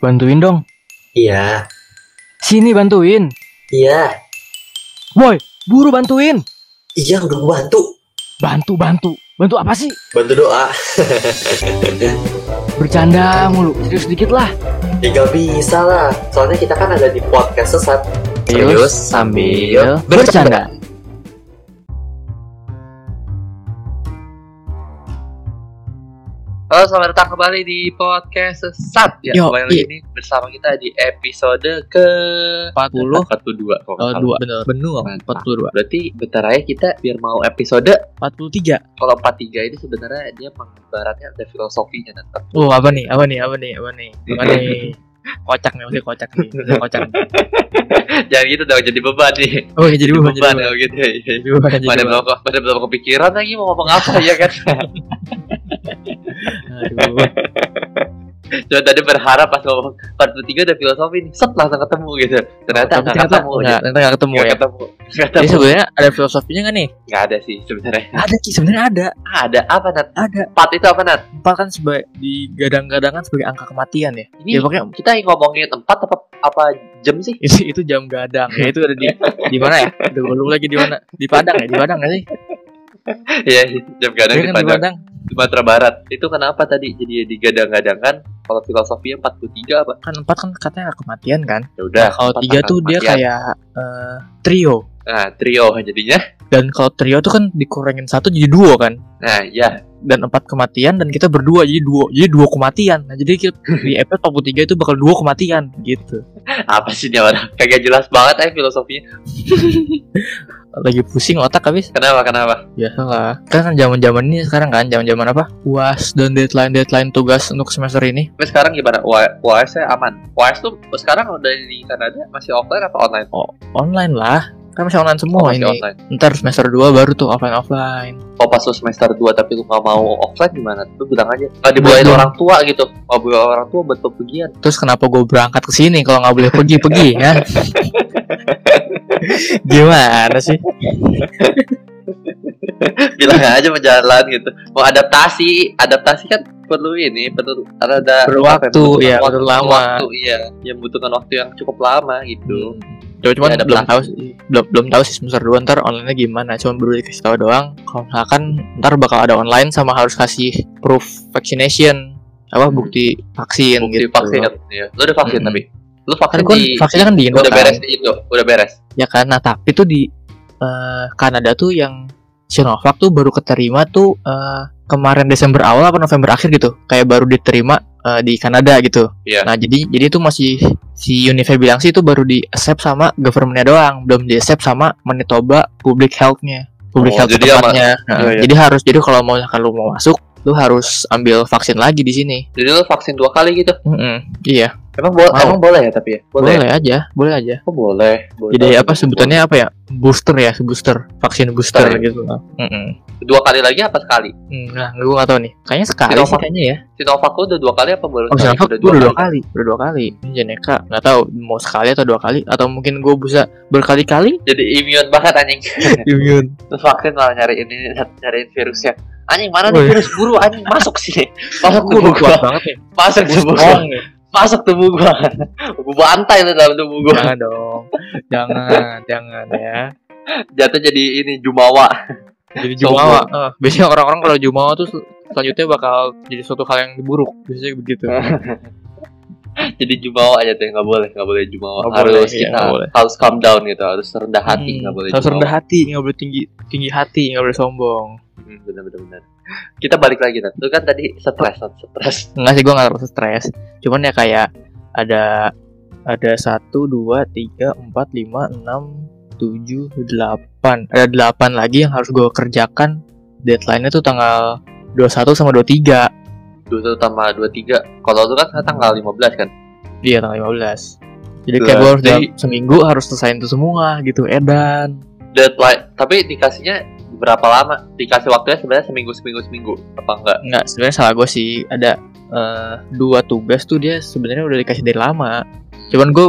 Bantuin dong. Iya, Sini bantuin. iya, Boy, buru bantuin. iya udah gua bantu. Bantu, bantu. Bantu apa sih? Bantu doa. Bercanda mulu. Serius dikit lah. Ya gak bisa lah, soalnya kita kan ada di podcast sesat. Serius sambil bercanda. Halo, selamat datang kembali di podcast Sesat ya. Yo, kembali lagi iya. ini bersama kita di episode ke 40 42 kalau nggak Oh, salah. dua bener Benua Mantap. 42 Berarti bentar aja kita biar mau episode 43 kalau 43 ini sebenarnya dia mengibaratnya ada filosofinya tetap. Oh apa nih apa nih apa nih apa nih apa nih Kocak nih masih kocak nih masih kocak nih. Jangan gitu dong jadi beban nih. Oh ya jadi beban beban jadi kalau gitu. ya. Jadi beban Pada belum pada belum kepikiran lagi mau ngomong apa ya kan. Aduh Cuma tadi berharap pas ngomong 43 ada filosofi nih. Set langsung ketemu gitu. Ternyata nggak ternyata ketemu. nggak, gitu. ternyata nggak ketemu Nggak ya ketemu. Jadi ketemu. sebenarnya ada filosofinya nggak nih? Nggak ada sih sebenarnya. Ada Ki, sebenarnya ada Ada apa Nat? Ada Empat itu apa Nat? Empat kan sebagai digadang-gadangkan sebagai angka kematian ya Ini Ya pokoknya kita ngomongin empat apa apa jam sih? itu, itu jam gadang ya itu ada di di mana ya? Gue lupa lagi di mana? Di Padang ya? Di Padang nggak sih? Iya, jam gadang Iya di kan Padang. Sumatera Barat. Itu kenapa tadi jadi digadang-gadangkan? Kalau filosofinya 43 apa? Kan empat kan katanya kematian kan? Ya udah. Nah, kalau empat tiga angka tuh dia kayak eh, trio Nah, trio jadinya. dan kalau trio tuh kan dikurangin satu jadi duo kan? Nah, ya. dan empat kematian dan kita berdua jadi duo jadi dua kematian nah jadi kita, di episode 43 itu bakal dua kematian gitu Apa sih dia orang? Kagak jelas banget eh filosofinya. lagi pusing otak habis Kenapa? Kenapa? biasa lah kan kan zaman zaman ini sekarang kan zaman zaman apa uas dan deadline deadline tugas untuk semester ini Tapi sekarang gimana? UAS nya aman. UAS tuh sekarang udah di Kanada masih offline apa online? online lah kan masih online semua Oh, masih ini online. ntar semester 2 baru tuh offline offline Oh pas lu semester 2 tapi lu gak mau offline gimana? Lu bilang aja. Gak dibolehin orang tua gitu. Gak boleh orang tua buat pepergian. terus kenapa gue berangkat ke sini kalau nggak boleh pergi pergi ya gimana sih bilang aja mau jalan gitu mau adaptasi adaptasi kan perlu ini perlu ada Perlu apa waktu, ya, perlu lama. waktu iya yang membutuhkan waktu yang cukup lama gitu Coba cuman Ya, belum tahu belum belum tahu sih semester 2 ntar online-nya gimana. Cuma baru dikasih tahu doang. Kalau misalkan ntar bakal ada online sama harus kasih proof vaccination apa Hmm. bukti vaksin bukti gitu. vaksin ya lu udah vaksin Mm-mm. tapi lu Kan vaksin gua di vaksinnya kan di Indo udah kan. beres di Indo udah beres Ya kan. Nah, tapi tuh di eh, Kanada tuh yang Sinovac tuh baru keterima tuh eh, kemarin Desember awal apa November akhir gitu. Kayak baru diterima eh, di Kanada gitu. Iya. Nah, jadi jadi itu masih si Unive bilang sih itu baru di accept sama governmentnya doang, belum di accept sama Manitoba public health-nya. Public Oh, health jadi tempatnya. Nah, Iya, iya. Jadi harus jadi kalau mau lu mau masuk, lu harus ambil vaksin lagi di sini. jadi lu vaksin dua kali gitu Mm-mm, Iya, emang boleh Mau. emang boleh ya tapi ya boleh. aja, boleh aja. oh boleh, boleh. Jadi apa sebutannya apa ya? Booster ya, booster, vaksin booster ya? gitu. Mm-mm. dua kali lagi apa sekali Hmm, Nah, gue gak tahu nih. Kayaknya sekali sih Sinovac. kayaknya ya. Sinovac lu udah dua kali apa baru Oh? Sinovac udah dua kali, udah dua kali. Ini Jeneka nggak tahu mau sekali atau dua kali atau mungkin gue bisa berkali-kali jadi imun banget anjing immune. terus vaksin malah nyari ini nyariin virusnya anjing mana Oh, nih iya. virus buru anjing masuk sini masuk tubuh kuat gua banget nih. masuk tubuh gua. Masuk tubuh gua gua bantai lu dalam tubuh gua Jangan dong, jangan, jangan ya. jatuh jadi ini jumawa Jadi jumawa. Eh, biasanya orang-orang kalau jumawa tuh sel- selanjutnya bakal jadi suatu hal yang buruk. Biasanya begitu. jadi jumawa aja tuh nggak boleh nggak boleh jumawa. Nggak harus boleh, iya, kita nggak boleh. harus calm down gitu harus rendah hati Hmm, nggak boleh Harus jumawa. rendah hati, nggak boleh tinggi tinggi hati, nggak boleh sombong. hmm, benar benar benar. Kita balik lagi lu kan tadi stres stres. Enggak sih gue nggak terlalu stres. Cuman ya kayak ada ada satu dua tiga empat lima enam tujuh delapan. Ada delapan lagi yang harus gue kerjakan. Deadline-nya tuh tanggal 21 sama 23 dua tambah dua tiga. Kalau lu kan tanggal 15 kan Iya tanggal 15 Jadi kayak gue harus jadi- seminggu harus selesaiin itu semua gitu Edan. Deadline tapi dikasihnya berapa lama? Dikasih waktunya sebenarnya seminggu seminggu seminggu apa enggak? Enggak sebenarnya salah gue sih. Ada eh, dua tugas tuh dia sebenarnya udah dikasih dari lama. Cuman gue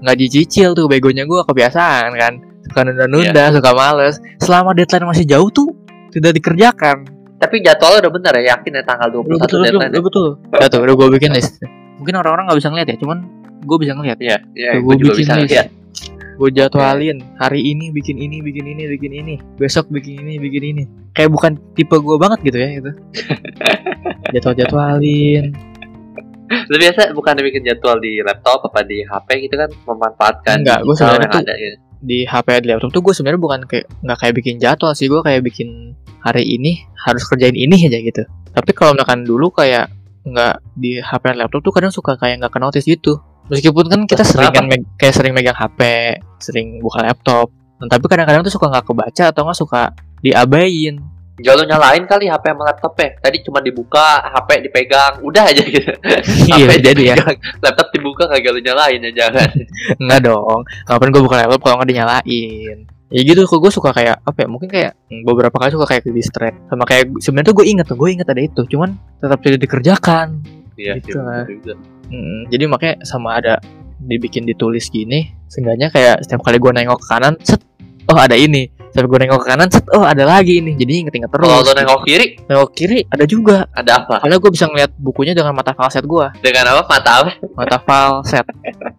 nggak dicicil tuh begonya gue kebiasaan kan. Suka nunda-nunda, suka males. Selama deadline masih jauh tuh tidak dikerjakan. Tapi jadwalnya udah bener ya yakin ya tanggal 21 Udah betul, betul, deadline udah betul. Ya tuh udah gue bikin list mungkin orang-orang nggak bisa ngeliat ya cuman gue bisa ngeliat Iya, iya, Tuh, gue juga bikin bisa list. lihat. gue jadwalin hari ini bikin ini bikin ini bikin ini besok bikin ini bikin ini kayak bukan tipe gue banget gitu ya itu jadwal jadwalin Lu biasa bukan bikin jadwal di laptop apa di HP gitu kan memanfaatkan Enggak, gua digital sebenarnya tuh- ada gitu. di HP di laptop tuh gue sebenarnya bukan kayak nggak kayak bikin jadwal sih gue kayak bikin hari ini harus kerjain ini aja gitu tapi kalau misalkan dulu kayak nggak di HP dan laptop tuh kadang suka kayak nggak ke notice gitu meskipun kan kita sering kan kayak sering megang HP sering buka laptop Nah, tapi kadang-kadang tuh suka nggak kebaca atau nggak suka diabain lu nyalain kali HP sama laptop ya. Tadi cuma dibuka, HP dipegang, udah aja gitu. iya HP jadi ya laptop dibuka kagak lu nyalain ya jangan. Enggak dong. Kapan gue buka laptop kalau nggak dinyalain. Ya gitu kok gue suka kayak apa ya? Mungkin kayak beberapa kali suka kayak ke distract sama kayak sebenarnya tuh gue inget tuh gue inget ada itu, cuman tetap tidak dikerjakan. Iya, Gitu iya, lah. Hmm, jadi makanya sama ada dibikin ditulis gini, seenggaknya kayak setiap kali gue nengok ke kanan, set, oh ada ini. Setiap gue nengok ke kanan, set, oh ada lagi ini. Jadi inget-inget terus. Kalau nengok kiri, Nengok kiri ada juga. ada apa? Karena gue bisa ngeliat bukunya dengan mata falset gue, Dengan apa? Mata apa? mata falset.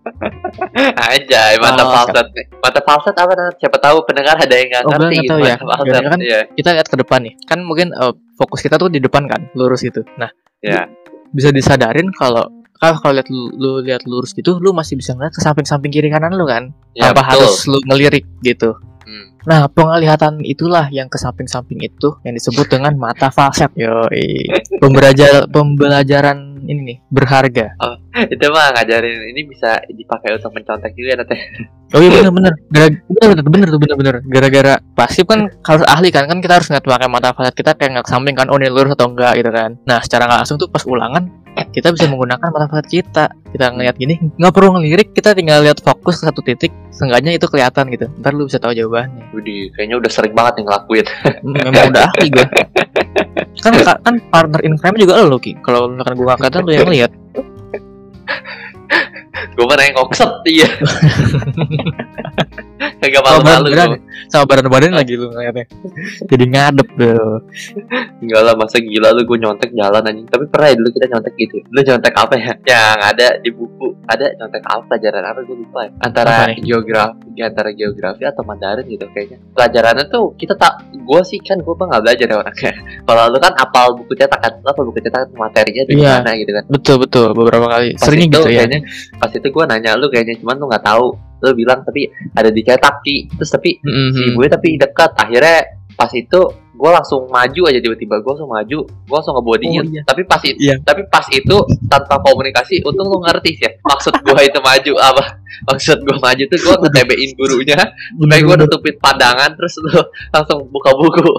Aja, mata Oh, falset. Mata falset apa? namanya? Siapa tahu pendengar ada yang nggak Oh, ngerti nggak gitu, tahu ya. kan Iya, kita lihat ke depan nih kan mungkin eh, fokus kita tuh di depan kan lurus gitu nah iya. bisa disadarin kalau kalau kalau lihat lu, lu lihat lurus gitu lu masih bisa ngeliat ke samping-samping kiri kanan lu kan Iya, apa betul. harus lu ngelirik gitu Hmm. nah penglihatan itulah yang ke samping-samping itu yang disebut dengan mata falset yo pembelajar pembelajaran ini nih berharga. Itu mah ngajarin ini bisa dipakai untuk mencontek juga nanti. oh iya bener bener. Gara, bener bener tuh bener bener. Gara-gara pasif kan harus ahli kan kan kita harus ngeliat pakai mata falset kita kayak ke samping kan oh ini lurus atau enggak gitu kan. Nah secara nggak langsung tuh pas ulangan kita bisa menggunakan mata kita. Kita ngeliat gini nggak perlu ngelirik kita tinggal lihat fokus ke satu titik seenggaknya itu kelihatan gitu. Ntar lu bisa tahu jawabannya. Widih, kayaknya udah sering banget yang ngelakuin. memang udah ahli gue kan kan partner in crime juga lo Ki. Kalau misalkan gue nggak kelihatan lu yang lihat Gue mah nengok set iya. Kagak badan gua. sama badan badan lagi lu ngeliatnya. Jadi ngadep tuh. Enggak lah masa gila lu gue nyontek jalan anjing. Tapi pernah ya dulu kita nyontek gitu Lu nyontek apa ya? Yang ada di buku. Ada nyontek apa pelajaran apa gue lupa ya? Antara geografi Antara geografi atau Mandarin gitu kayaknya. Pelajarannya tuh kita tak Gue sih kan gue mah gak belajar ya orangnya. Kalau lu kan apal buku cetakan Apa buku cetakan materinya dari Iya. mana gitu kan? Betul betul. Beberapa kali. Pas itu gitu ya. kayaknya Pas itu gue nanya lu kayaknya Cuman lu gak tahu. Lu bilang tapi ada dicetak Ki. Terus tapi Mhm. si gue tapi dekat. Akhirnya pas itu gue langsung maju aja tiba-tiba gue langsung maju. Gue langsung ngebodiin Oh, iya. tapi pas itu Iya. tapi pas itu tanpa komunikasi untung lu ngerti sih ya maksud gue itu maju apa maksud gue maju tuh gue ngetebein gurunya supaya gue nutupin pandangan terus lu langsung buka buku.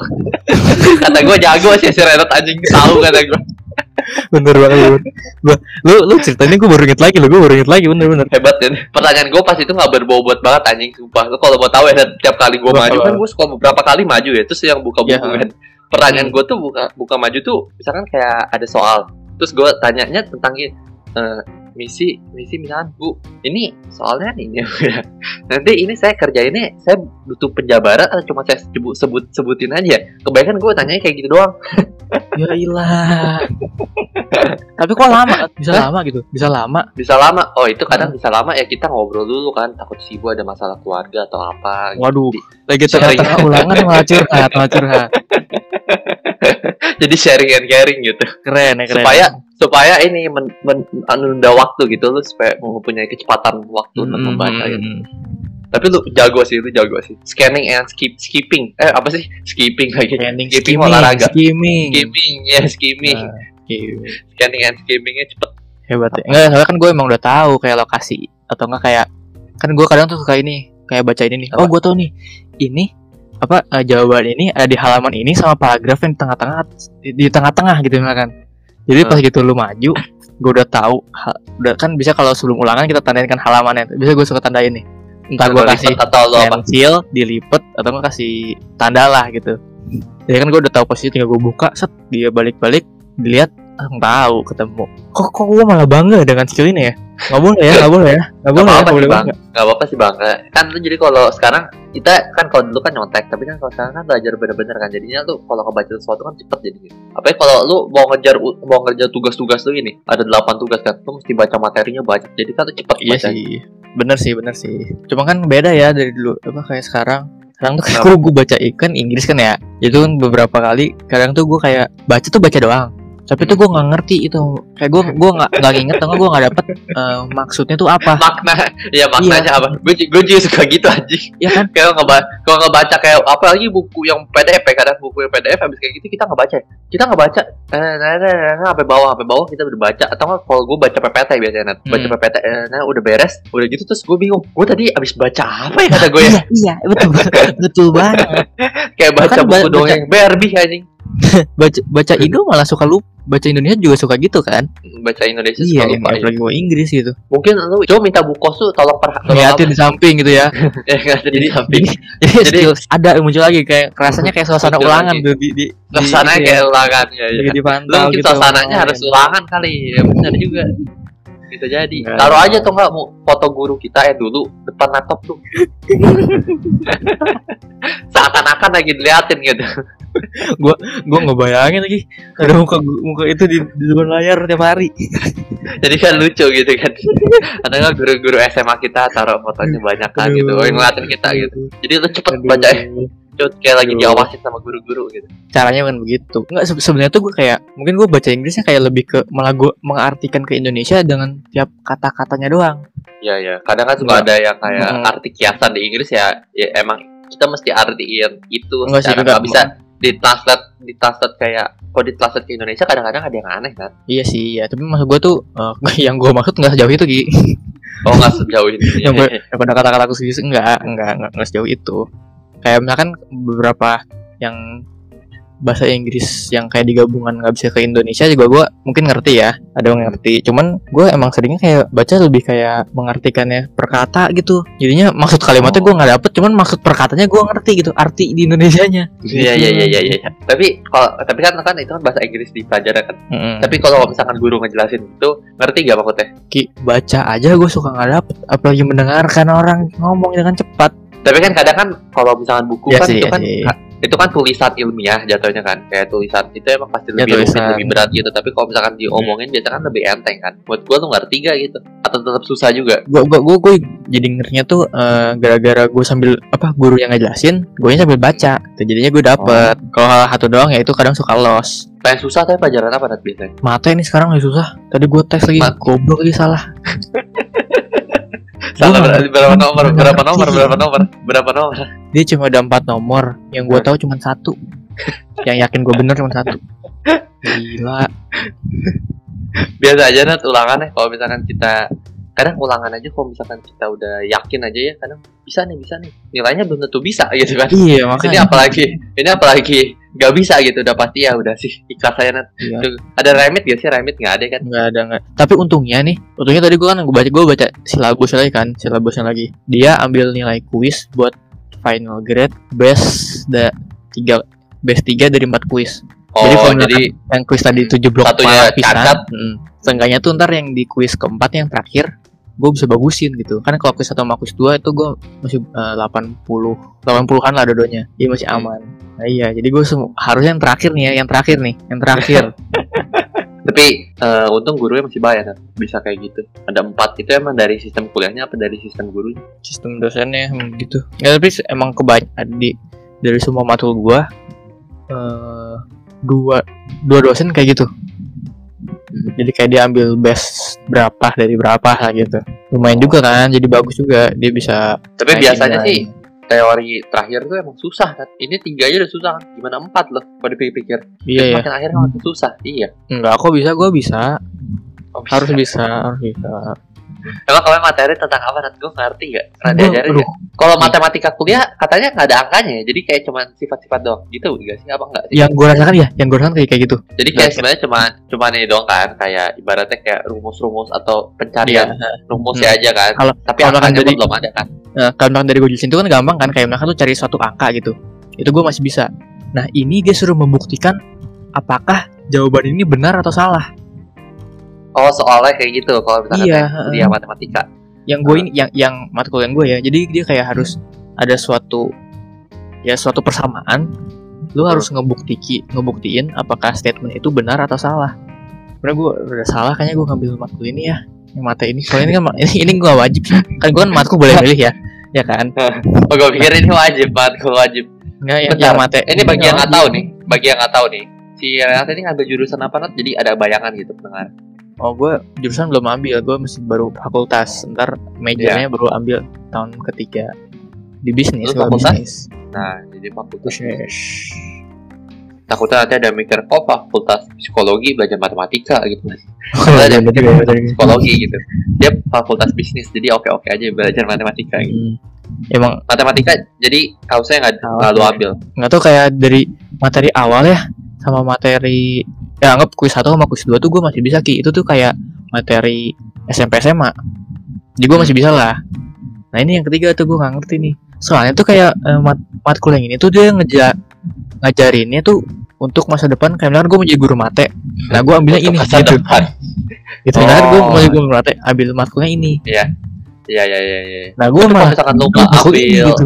Kata gue jago sih si Renat anjing tahu kata gue bener banget bener. Lu lu ceritanya gue baru inget lagi lu gue baru inget lagi bener bener. Hebat ya pertanyaan gue pas itu nggak berbobot banget anjing sumpah. Lu kalau mau tahu ya tiap kali gue maju kan gue suka beberapa kali maju ya terus yang buka buku Ya. kan pertanyaan gue tuh buka buka maju tuh misalkan kayak ada soal. Terus gue tanyanya tentang eh, misi misi misalkan bu ini soalnya ini ya nanti ini saya kerjainnya saya butuh penjabaran atau cuma saya sebut sebut sebutin aja kebanyakan gue tanyanya kayak gitu doang ya ilah tapi kok lama? Bisa lama gitu? Bisa lama? Bisa lama. Oh itu kadang bisa lama ya. Kita ngobrol dulu kan. Takut si ibu ada masalah keluarga atau apa waduh. Di- lagi tengah-tengah ulangan malah curhat malah curhat. Jadi sharing and caring gitu. Keren ya keren supaya supaya ini men, men- menunda waktu gitu lu supaya mempunyai kecepatan waktu untuk Hmm, membaca hmm, gitu. Hmm. Tapi lu jago sih, lu jago sih. Scanning and skip skipping. Eh apa sih? Skipping lagi. Scanning, skipping skimming, olahraga. skimming Skipping, ya skimming. Nah, skimming. Scanning and skippingnya cepet. hebat ya enggak soalnya kan gue emang udah tahu kayak lokasi atau enggak kayak kan gue kadang tuh suka ini kayak baca ini nih oh gue tahu nih ini apa eh, jawaban ini ada di halaman ini sama paragraf yang di tengah-tengah di, tengah-tengah gitu misalkan jadi pas gitu lu maju gue udah tahu ha- udah kan bisa kalau sebelum ulangan kita tandain kan halamannya bisa gue suka tandain nih entah gue kasih atau apa? pensil dilipet atau enggak kasih tanda lah gitu jadi kan gue udah tahu posisi tinggal gue buka set dia balik-balik dilihat langsung tahu ketemu kok kok gue malah bangga dengan skill ini ya nggak boleh ya nggak boleh ya nggak Gak boleh ya nggak sih boleh bang, bangga gak apa-apa sih bang. Kan lu jadi kalau sekarang kita kan kalau dulu kan nyontek, tapi kan kalau sekarang kan belajar bener-bener kan jadinya tuh kalau ngebaca sesuatu kan cepet jadinya. Apalagi kalau lu mau ngejar mau ngerjain tugas-tugas lu ini ada 8 tugas kan, lu mesti baca materinya banyak, jadi kan tuh cepet iya baca. sih bener sih bener sih. Cuma kan beda ya dari dulu apa kayak sekarang. Sekarang tuh kayak Kenapa? gue baca ikan Inggris kan ya. Itu kan beberapa kali kadang tuh gue kayak baca tuh baca doang tapi tuh gue nggak ngerti itu kayak gue gue nggak nggak inget atau gue nggak dapet eh, maksudnya tuh apa Makna, ya maknanya apa? Gue gue juga suka gitu anjing. ya kan Kayak kalau ngebaca kayak apalagi buku yang PDF ya kadang buku yang PDF habis kayak gitu kita ngebaca, ya. kita ngebaca, eh, nah, nah, nah, nah, sampai bawah, sampai bawah kita udah baca atau nggak kalau gue baca PPT biasanya, Nat. baca Hmm. PPT, eh, nah udah beres, udah gitu terus gue bingung, gue tadi abis baca apa ya kata gue ya, iya iya betul betul banget kayak baca Bahkan buku baca- yang Barbie anjing, baca baca Indo malah suka lupa baca Indonesia juga suka gitu kan? Baca Indonesia iya suka lupa ya. apalagi mau Inggris gitu. Mungkin lu coba minta buku kos tuh tolong per, tolong ngeliatin di samping gitu ya. Ya nggak ada di samping, jadi, Jadi- ada muncul lagi kayak rasanya kayak suasana ulangan tuh di di suasananya di- kayak ulangan ya, ya. lagi Lu dipantau mungkin gitu. suasananya harus ulangan kali ya benar juga bisa jadi. Nggak taruh aja tuh nggak mau foto guru kita ya dulu depan laptop tuh. Seakan-akan lagi diliatin gitu. Gue ngebayangin lagi ada muka muka itu di, di depan layar tiap hari. Jadi kan lucu gitu kan. Ada nggak guru-guru SMA kita taruh fotonya banyak kan gitu oh, ngeliatin kita gitu. Jadi lu cepet Aduh. baca eh kayak lagi diawasin sama guru-guru gitu. Caranya bukan begitu. Nggak se- sebenarnya tuh gue kayak mungkin gue baca Inggrisnya kayak lebih ke malah gue mengartikan ke Indonesia dengan tiap kata-katanya doang. Ya ya kadang kan suka ada yang kayak Mm. arti kiasan di Inggris ya ya emang kita mesti artiin itu Enggak sih, enggak. nggak bisa ditranslate ditranslate kayak kalau ditranslate ke Indonesia kadang-kadang ada yang aneh kan? Iya sih ya tapi maksud gue tuh eh, yang gue maksud nggak sejauh itu Ki. Oh nggak sejauh ini yang gue daripada kata-kata aku sendiri enggak enggak enggak enggak sejauh itu. Kayak misalkan beberapa yang bahasa Inggris yang kayak digabungan nggak bisa ke Indonesia juga gue mungkin ngerti ya ada yang ngerti cuman gue emang seringnya kayak baca lebih kayak mengartikannya per kata gitu jadinya maksud kalimatnya gue nggak dapet cuman maksud perkatanya gue ngerti gitu arti di Indonesianya Iya iya iya iya iya. Tapi kalau tapi kan kan itu kan bahasa Inggris di pelajaran kan. Mm-mm. Tapi kalau misalkan guru ngejelasin itu ngerti gak maksudnya? Ki, baca aja gue suka nggak dapet apalagi mendengarkan orang ngomong dengan cepat Tapi kan kadang kan kalau misalkan buku Iya kan sih, itu iya kan sih. Itu kan tulisan ilmiah jatuhnya kan kayak tulisan itu emang pasti Ya, lebih rumit tulisan. lebih berat gitu. Tapi kalau misalkan diomongin biasa kan lebih enteng kan. Buat gua tuh ngerti gak gitu? Atau tetap susah juga? Gue gue gue gue jadi ngerinya tuh eh, gara-gara gue sambil apa guru yang ngejelasin gue sambil baca. Tuh, jadinya gue dapet. Kalau hal satu doang ya itu kadang suka los paling susah tapi pelajaran apa Nat, biasanya? Mata ini sekarang lebih susah. Tadi gue tes lagi Mat- goblok lagi salah salah nggak- berapa nomor? berapa nomor? berapa nomor? Berapa nomor? Dia cuma ada empat nomor. Yang gue tahu cuma satu. Yang yakin gue bener cuma satu. Gila. Biasa aja Nat ulangan ya kalau misalkan kita kadang ulangan aja kalau misalkan kita udah yakin aja ya kadang bisa nih bisa nih. Nilainya belum tentu bisa gitu kan. Iya ini makanya. apalagi ini apalagi nggak bisa gitu udah pasti ya udah sih ikhlas aja Nat Iya. Tuh, ada remit gak sih? Remit nggak ada kan? Nggak ada nggak. Tapi untungnya nih untungnya tadi gue kan gue baca gue baca silabusnya lagi kan silabusnya lagi. Dia ambil nilai kuis buat final grade best da tiga best tiga dari empat kuis. Oh Jadi kalau jadi yang kuis tadi tujuh blok Satunya cacat. mm, seenggaknya tuh ntar yang di kuis keempat yang terakhir gue bisa bagusin gitu. Kan kalau kuis satu sama kuis dua itu gue masih eh, delapan puluh delapan puluhan lah dodonya jadi masih Hmm. aman. Nah iya jadi gue harusnya yang terakhir nih ya yang terakhir nih yang terakhir. Tapi eh, untung gurunya masih bayar Nat. bisa kayak gitu. Ada empat itu emang dari sistem kuliahnya apa dari sistem gurunya? Sistem dosennya hmm, gitu. Ya tapi emang kebanyakan di dari semua matul gua eh dua dua dosen kayak gitu. Jadi kayak dia ambil best berapa dari berapa lah gitu lumayan juga kan jadi bagus juga dia bisa tapi biasanya sih teori terakhir tuh emang susah kan. Ini tiga aja udah susah kan gimana empat loh kalau dipikir-pikir. Iya ya makin akhirnya makin susah iya. Enggak kok bisa gua bisa. Oh, harus bisa harus bisa Emang kalian materi tentang apa Nat? Gue ngerti gak? Pernah diajarin gak? Kalau matematika kuliah katanya nggak ada angkanya ya, jadi kayak cuman sifat-sifat doang gitu gak sih? Apa enggak sih? yang gua rasakan ya yang gua rasakan kayak kayak gitu Jadi kayak sebenarnya cuman cuman ini doang kan, kayak ibaratnya kayak rumus-rumus atau pencarian Iya. rumusnya aja kan. Kalau- Tapi kalau angkanya dari- belum ada kan. Nah, kalau misalkan dari gue jelasin itu kan gampang kan kayak misalkan tuh cari suatu angka gitu. Itu gue masih bisa. Nah, ini dia suruh membuktikan apakah jawaban ini benar atau salah Oh soalnya kayak gitu kalau misalkan Iya, kuliah matematika. yang gue ini yang yang matkul yang gue ya jadi dia kayak harus ada suatu ya suatu persamaan lu harus ngebukti ngebuktiin apakah statement itu benar atau salah karena gue udah salah kayaknya gue ngambil matkul ini ya yang mata ini soalnya ini kan ini, ini gue wajib sih. kan gue kan matkul boleh milih ya ya kan Oh gue pikir ini wajib gue wajib. nggak yang, yang mata Ini bagi yang nggak tahu nih, bagi yang nggak tahu nih. Si Renata ini ngambil jurusan apa Nat? Jadi ada bayangan gitu pendengar. Oh gue jurusan belum ambil gue masih baru fakultas ntar majornya baru ambil tahun ketiga di bisnis Lu gua fakultas? bisnis Nah, jadi fakultas. bisnis Takutnya nanti ada mikir, oh fakultas psikologi belajar matematika gitu. Oh, ada juga. psikologi gitu. Dia fakultas bisnis, jadi oke-oke aja belajar matematika gitu. Hmm. emang Matematika jadi harusnya nggak Salah. nggak lu ambil. nggak tahu kayak dari materi awal ya sama materi ya anggap kuis satu sama kuis dua tuh gue masih bisa ki. Itu tuh kayak materi SMP SMA jadi gue masih bisa lah. Nah ini yang ketiga tuh gue nggak ngerti nih. Soalnya tuh kayak eh, mat matkul yang ini tuh dia ngeja ngajarinnya tuh untuk masa depan. Kayak misalkan gue mau jadi guru mate. Nah gue ambilnya ini masa gitu. depan. gitu. Misalkan gue Oh. mau jadi guru mate ambil matkulnya ini. Iya, iya, iya, iya. iya. nah gue malah misalkan lu nggak matkul ini ambil, gitu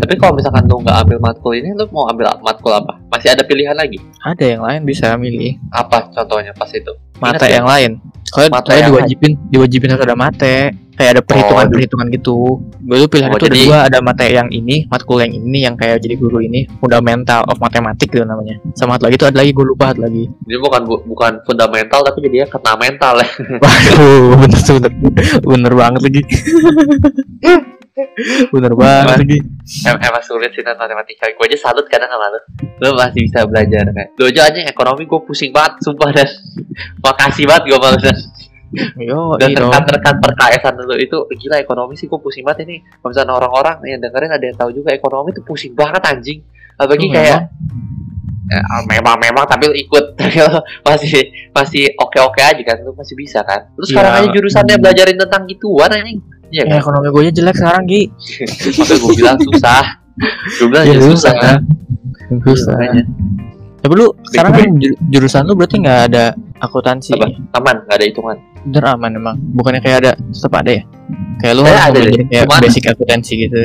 tapi kalau misalkan lu nggak ambil matkul ini, lu mau ambil matkul apa? Masih ada pilihan lagi? ada yang lain bisa milih Apa contohnya pas itu? mata Ingat yang lain. Soalnya, Mata yang diwajibin, diwajibin harus ada mate. Kayak ada perhitungan perhitungan gitu. Gue tuh pilihan Oh, itu ada jadi- dua, ada mate yang ini, matkul yang ini yang kayak jadi guru ini, fundamental of mathematics gitu namanya. Sama satu lagi tuh ada lagi gue lupa lagi. Jadi bukan bu- bukan fundamental tapi jadinya kena mental ya. Waduh, bener bener, bener banget lagi. bener banget lagi. Em- Emang sulit sih matematika. Gue aja salut kadang sama lu. Lu masih bisa belajar kayak. Lu aja aja ekonomi gue pusing banget sumpah dan makasih banget gue barusan. Yo, Dan iya rekan-rekan perkaesan lu itu gila ekonomi sih gue pusing banget ini. Kalau misalnya orang-orang yang dengerin ada yang tahu juga ekonomi itu pusing banget anjing. Apalagi Tuh, kayak ya, memang memang tapi lu ikut masih masih oke oke aja kan lu masih bisa kan terus sekarang Iya. aja jurusannya belajarin tentang gituan anjing iya Ya, kan ekonomi gue aja jelek sekarang, Gi. makanya gue bilang susah gue bilang Ya, ya, susah kan Susah. Makanya. Tapi lu sekarang kan ju- jurusan lu berarti nggak ada akuntansi. Apa? aman gak ada hitungan Bener aman emang. Bukannya kayak ada tetap ada ya? Kayak lu harus ada deh, kayak basic akuntansi gitu.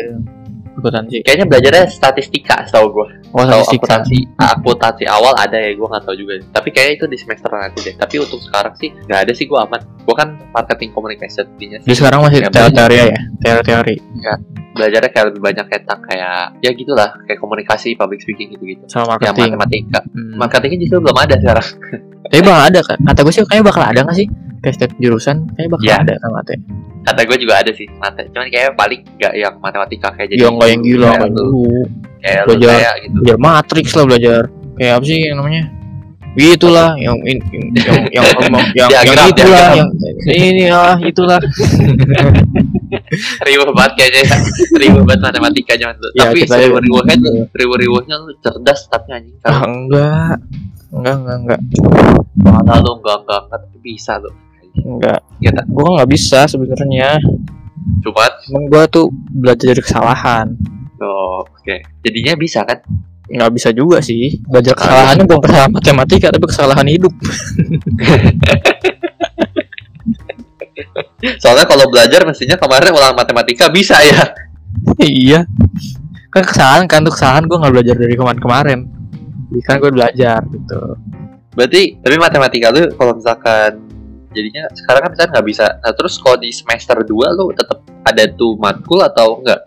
Akuntansi. kayaknya belajarnya statistika setahu gue Oh, statistika. akuntansi akuntansi awal ada ya gue nggak tahu juga tapi kayaknya itu di semester nanti deh tapi untuk sekarang sih nggak ada sih gue aman gue kan marketing communication sih Jadi sekarang masih Ya, teori-teori ya? Teori-teori. belajarnya kayak lebih banyak tentang kayak ya gitulah kayak komunikasi public speaking gitu gitu Sama ya marketing. matematika Hmm. marketingnya justru belum ada sekarang Tapi bakal ada kan? Kata gue sih kayaknya bakal ada nggak sih? Kayak setiap jurusan kayaknya bakal Iya. ada sama teh. kata gue juga ada sih mata cuman kayaknya paling nggak yang matematika kayak jadi Yang yang gila kayak kayak lu dulu. kayak Belajar. kayak gitu Belajar matrix lah belajar. Kayak apa sih yang namanya? Itulah yang in, in- yang yang yang yang, yang Diagram, itulah yang ini lah itulah. ribet banget kayaknya ya ribet banget matematika zaman dulu Ya, tapi ribu ribuhnya ribu ribuhnya lu cerdas tapi anjing Ah, enggak. Enggak, enggak, enggak. mana lu enggak enggak enggak bisa lu Enggak. Gitu. Gua nggak bisa sebenarnya. Cuman Emang gua tuh belajar dari kesalahan. oh, oke jadinya bisa kan nggak bisa juga sih belajar kesalahannya bukan kesalahan matematika tapi kesalahan hidup soalnya kalau belajar mestinya kemarin ulang matematika bisa ya iya kan kesalahan kan tuh kesalahan gue nggak belajar dari kemarin-kemarin Jadi kan gue belajar gitu berarti tapi matematika lu kalau misalkan jadinya sekarang kan misalnya nggak bisa. Nah, terus kalau di semester 2 lu tetap ada tuh matkul atau enggak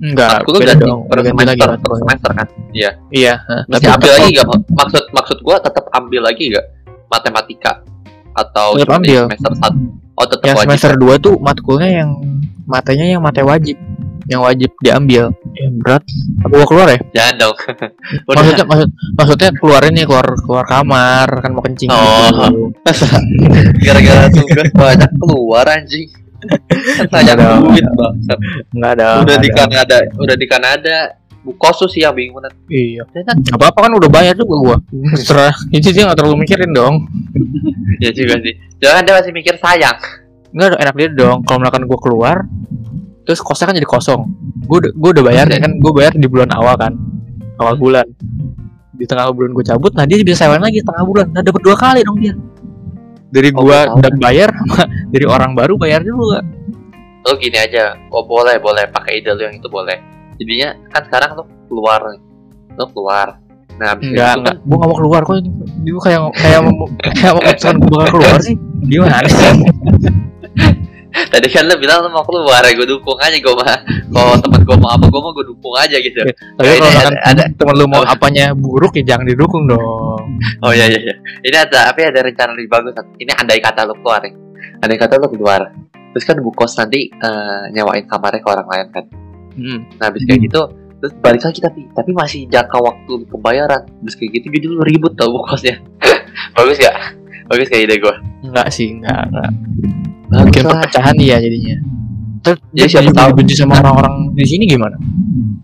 enggak matkul beda ganti dong. per ganti lagi semester per semester kan? Iya. Iya mesti tapi ambil lagi gak maksud maksud gua tetap ambil lagi gak matematika atau Tetap ambil. semester satu? Oh tetap yang wajib semester 2 tuh matkulnya yang matanya yang mate wajib yang wajib diambil. Ya berat. Apa gua keluar ya? Jangan dong maksudnya maksud maksudnya keluarin nih keluar keluar kamar kan mau kencing Oh. gitu. gara-gara tugas banyak keluar anjing. Ada. duit bangsat. Nggak ada udah di ada. Kanada udah di Kanada bu kosus sih yang bingung banget iya Ternyata apa apa kan udah bayar juga gua. Terserah. Itu dia nggak terlalu mikirin dong. Ya juga sih. Jangan dia masih mikir sayang. Nggak enak dia dong. Kalau misalkan gua keluar terus kosnya kan jadi kosong. Gua udah gua udah bayar Iya. kan. Gua bayar di bulan awal kan. Awal bulan. Di tengah bulan gue cabut nah dia bisa sewain lagi tengah bulan. Nah dapat dua kali dong dia. Dari Oh, gua tahu. dan bayar dari orang baru bayar juga lo gini aja. Oh boleh boleh. Pakai ide lo yang itu boleh. Jadinya kan sekarang lo keluar. Lo keluar. Nah enggak itu enggak kan gua nggak mau keluar kok. Dia kayak kayak mau kayak mau memutuskan gua bakal keluar sih. Gimana sih tadi kan lo bilang lo mau keluar ya gue dukung aja gue mah kalau teman gue mau apa gue mau gue dukung aja gitu. Tapi Ini kalau ada- misalkan ada- temen lu mau apa? apanya buruk ya jangan didukung dong. Oh iya iya iya. Ini ada tapi ada rencana lebih bagus. Ini andai kata lo keluar nih andai kata lo keluar terus kan bu kos nanti eh, nyewain kamarnya ke orang lain kan. Hmm. nah habis kayak gitu terus balik lagi tapi tapi masih jangka waktu pembayaran. Terus kayak gitu jadi lu ribut tau bu kosnya bagus gak bagus kayak ide gue enggak sih enggak enggak bikin lah perpecahan dia jadinya. Terus dia siapa tahu. benci sama orang-orang di sini gimana?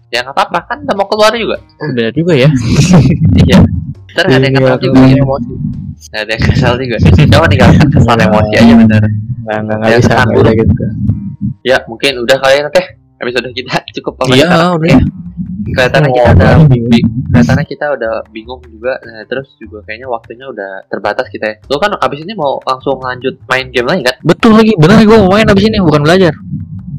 Ya nggak apa-apa. Kan udah mau keluar juga. Oh, benar juga ya? Iya. Ntar ada yang kesal juga Iya, ya. emosi. ada yang kesal juga. Coba tinggalkan kesan emosi aja bener. Enggak, enggak, enggak Ya, bisa kesal bisa gitu. ya mungkin udah kali ya teh episode kita cukup apa Iya, udah. ya. Kelihatannya Oh, kita udah apaan bingung. bi- kelihatannya kita udah bingung juga nah, terus juga kayaknya waktunya udah terbatas kita ya lo kan abis ini mau langsung lanjut main game lagi kan Betul lagi, benar gue mau main abis ini bukan belajar.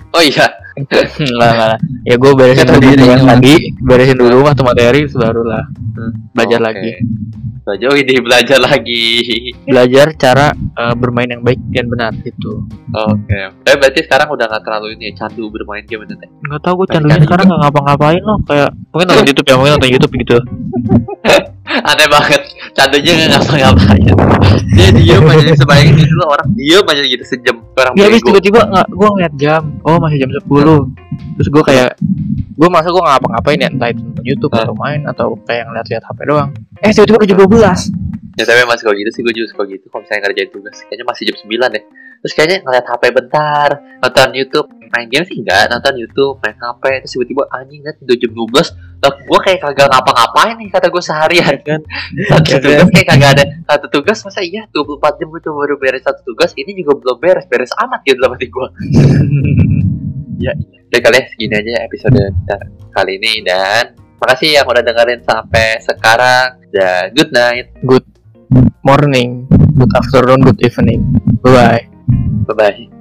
oh iya enggak, enggak. Ya gue beresin dulu lagi, beresin dulu waktu materi, baru lah belajar Oke. lagi. Belajar oh ini belajar lagi Belajar cara eh, bermain yang baik dan benar gitu. oke tapi berarti sekarang udah nggak terlalu ini ya, candu bermain game itu teh Enggak tahu gue candunya kan sekarang nggak ngapa-ngapain loh, kayak mungkin nonton YouTube ya, mungkin nonton YouTube gitu. aneh banget. Candunya nggak ngapa-ngapain. Dia diem aja sebayangin gitu loh orang diem aja gitu sejam. Orang Ya habis tiba-tiba nggak, gue ngeliat jam, oh masih jam 10 Terus gue kayak, gue masa gue ngapa-ngapain ya, entah itu YouTube Hah? atau main atau kayak ngeliat-liat HP doang. Eh tiba-tiba udah jam 12 ya tapi masih kalau gitu sih gue juga suka gitu. Kalau misalnya ngerjain tugas kayaknya masih jam 9 deh terus kayaknya ngeliat HP bentar nonton YouTube. Main game sih enggak nonton YouTube main HP terus tiba-tiba anjing liat udah jam 12 lah gue kayak kagak ngapa-ngapain nih kata gue seharian. Kan? Satu Ya kan? tugas kayak kagak ada. Satu tugas masa iya? 24 jam gue baru beres satu tugas ini juga belum beres. Beres amat gitu dalam hati gue ya Oke kali ya segini aja episode kita kali ini dan makasih yang udah dengerin sampai sekarang. Dan good night. Morning, good afternoon, good evening. Bye-bye bye bye